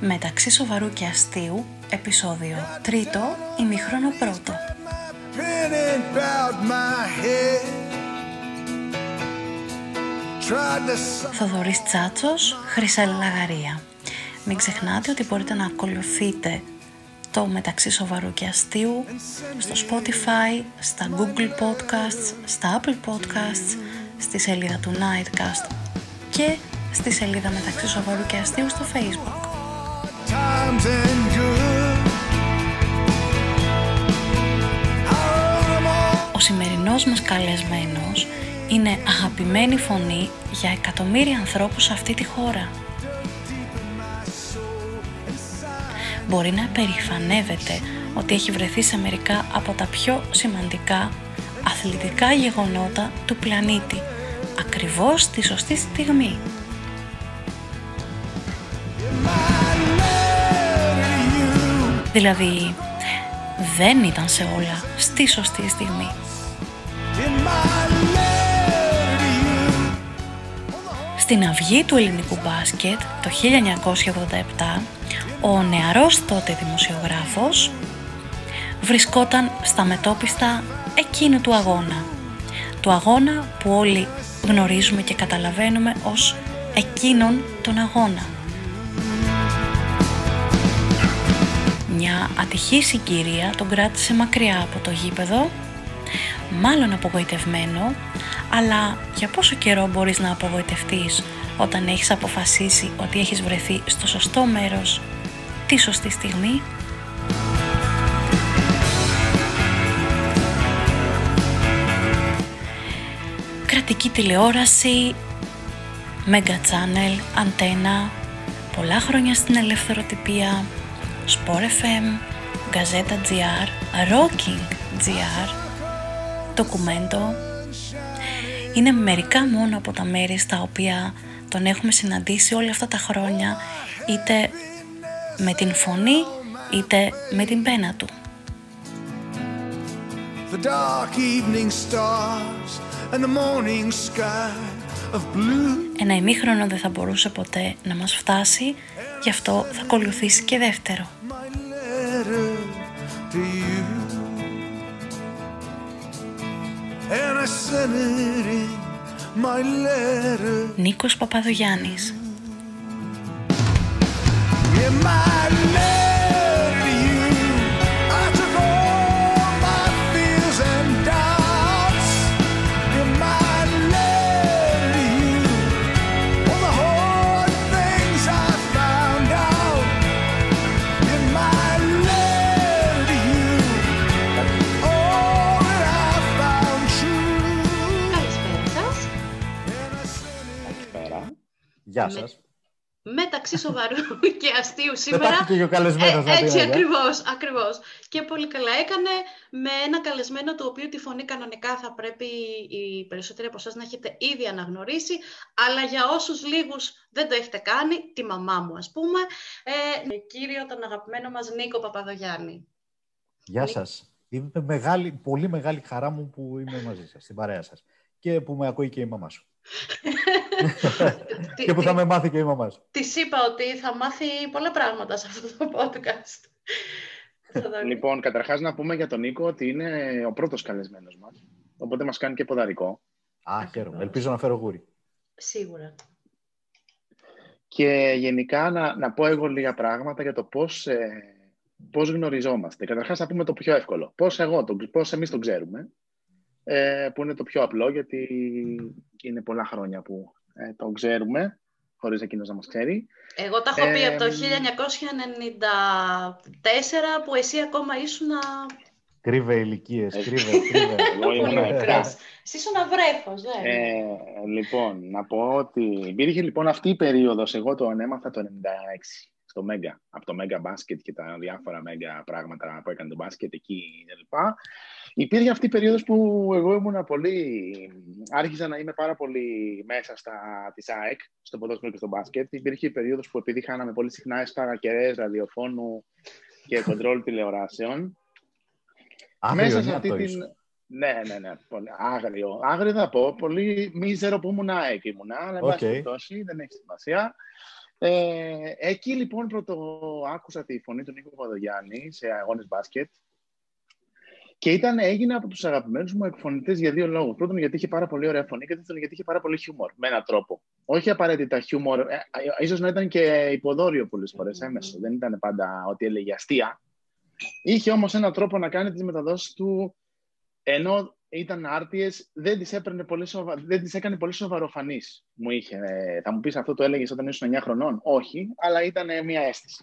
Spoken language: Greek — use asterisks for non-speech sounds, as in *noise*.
μεταξύ σοβαρού και αστείου, επεισόδιο τρίτο, ημιχρόνο πρώτο. Θοδωρής Τσάτσος, Χρυσέλ Λαγαρία. Μην ξεχνάτε ότι μπορείτε να ακολουθείτε το μεταξύ σοβαρού και αστείου στο Spotify, στα Google Podcasts, στα Apple Podcasts, στη σελίδα του Nightcast και στη σελίδα μεταξύ σοβαρού και αστείου στο Facebook. Ο σημερινός μας καλεσμένος είναι αγαπημένη φωνή για εκατομμύρια ανθρώπους σε αυτή τη χώρα. Μπορεί να περηφανεύεται ότι έχει βρεθεί σε μερικά από τα πιο σημαντικά αθλητικά γεγονότα του πλανήτη, ακριβώς στη σωστή στιγμή. Δηλαδή, δεν ήταν σε όλα στη σωστή στιγμή. Στην αυγή του ελληνικού μπάσκετ το 1987, ο νεαρός τότε δημοσιογράφος βρισκόταν στα μετόπιστα εκείνου του αγώνα. Του αγώνα που όλοι γνωρίζουμε και καταλαβαίνουμε ως εκείνον τον αγώνα. Μια ατυχής συγκυρία τον κράτησε μακριά από το γήπεδο, μάλλον απογοητευμένο, αλλά για πόσο καιρό μπορείς να απογοητευτείς όταν έχεις αποφασίσει ότι έχεις βρεθεί στο σωστό μέρος τη σωστή στιγμή; Κρατική τηλεόραση, Mega Channel, Αντένα, πολλά χρόνια στην ελευθεροτυπία, Sport FM, Gazeta GR, Rocking GR, Documento. Είναι μερικά μόνο από τα μέρη στα οποία τον έχουμε συναντήσει όλα αυτά τα χρόνια, είτε με την φωνή, είτε με την πένα του. Ένα ημίχρονο δεν θα μπορούσε ποτέ να μας φτάσει, γι' αυτό θα ακολουθήσει και δεύτερο. Νίκος Παπαδογιάννης Γεια σας. Μεταξύ σοβαρού *laughs* και αστείου σήμερα. Δεν και ο καλεσμένος, ε, Έτσι ακριβώς, ακριβώς. Και πολύ καλά έκανε με ένα καλεσμένο το οποίο τη φωνή κανονικά θα πρέπει οι περισσότεροι από εσάς να έχετε ήδη αναγνωρίσει, αλλά για όσους λίγους δεν το έχετε κάνει, τη μαμά μου ας πούμε, ε, κύριο τον αγαπημένο μας Νίκο Παπαδογιάννη. Γεια σας. Είναι μεγάλη, πολύ μεγάλη χαρά μου που είμαι μαζί σας, στην παρέα σας και που με ακούει και η μαμά σου. *laughs* και που θα με μάθει και η μαμά σου. Της είπα ότι θα μάθει πολλά πράγματα σε αυτό το podcast. λοιπόν, καταρχάς να πούμε για τον Νίκο ότι είναι ο πρώτος καλεσμένος μας. Οπότε μας κάνει και ποδαρικό. Α, χαίρομαι. Ελπίζω να φέρω γούρι. Σίγουρα. Και γενικά να, να πω εγώ λίγα πράγματα για το πώς, ε, πώς γνωριζόμαστε. Καταρχάς να πούμε το πιο εύκολο. Πώς, εγώ, το, πώς εμείς τον ξέρουμε ε, που είναι το πιο απλό γιατί είναι πολλά χρόνια που ε, το ξέρουμε χωρίς εκείνος να μας ξέρει. Εγώ τα έχω πει από το 1994 που εσύ ακόμα ήσουν... Κρύβε ηλικίες, κρύβε, *laughs* κρύβε. Εγώ ήμουν Εσύ ήσουν βρέφος, ναι. Ε, λοιπόν, να πω ότι υπήρχε λοιπόν αυτή η περίοδος, εγώ το έμαθα το 96 στο Μέγκα, από το Μέγκα μπάσκετ και τα διάφορα Μέγκα πράγματα που έκανε το μπάσκετ εκεί κλπ. Υπήρχε αυτή η περίοδος που εγώ ήμουν πολύ... Άρχισα να είμαι πάρα πολύ μέσα στα της ΑΕΚ, στο ποδόσφαιρο και στο μπάσκετ. Υπήρχε η περίοδος που επειδή χάναμε πολύ συχνά εσπαρακερές, ραδιοφώνου και κοντρόλ τηλεοράσεων. Άγριο μέσα σε αυτή την... Ναι, ναι, ναι. Πολύ... Άγριο. Άγριο θα πω. Πολύ μίζερο που ήμουν ΑΕΚ ήμουνα, αλλά okay. εν δεν έχει σημασία. Ε, εκεί λοιπόν πρώτο άκουσα τη φωνή του Νίκο Παδογιάννη σε αγώνες μπάσκετ και ήταν, έγινε από τους αγαπημένους μου εκφωνητές για δύο λόγους. Πρώτον, γιατί είχε πάρα πολύ ωραία φωνή και δεύτερον, γιατί είχε πάρα πολύ χιούμορ. Με έναν τρόπο. Όχι απαραίτητα χιούμορ, ε, ε, ίσως να ήταν και υποδόριο πολλές φορές, έμεσο. Δεν ήταν πάντα ότι έλεγε αστεία. Είχε όμως έναν τρόπο να κάνει τις μεταδόσεις του ενώ ήταν άρτιες, δεν τις πολύ δεν τις έκανε πολύ σοβαροφανείς. Μου είχε. Ε, θα μου πεις αυτό το έλεγες όταν ήσουν 9 χρονών; Όχι, αλλά ήταν μια αίσθηση.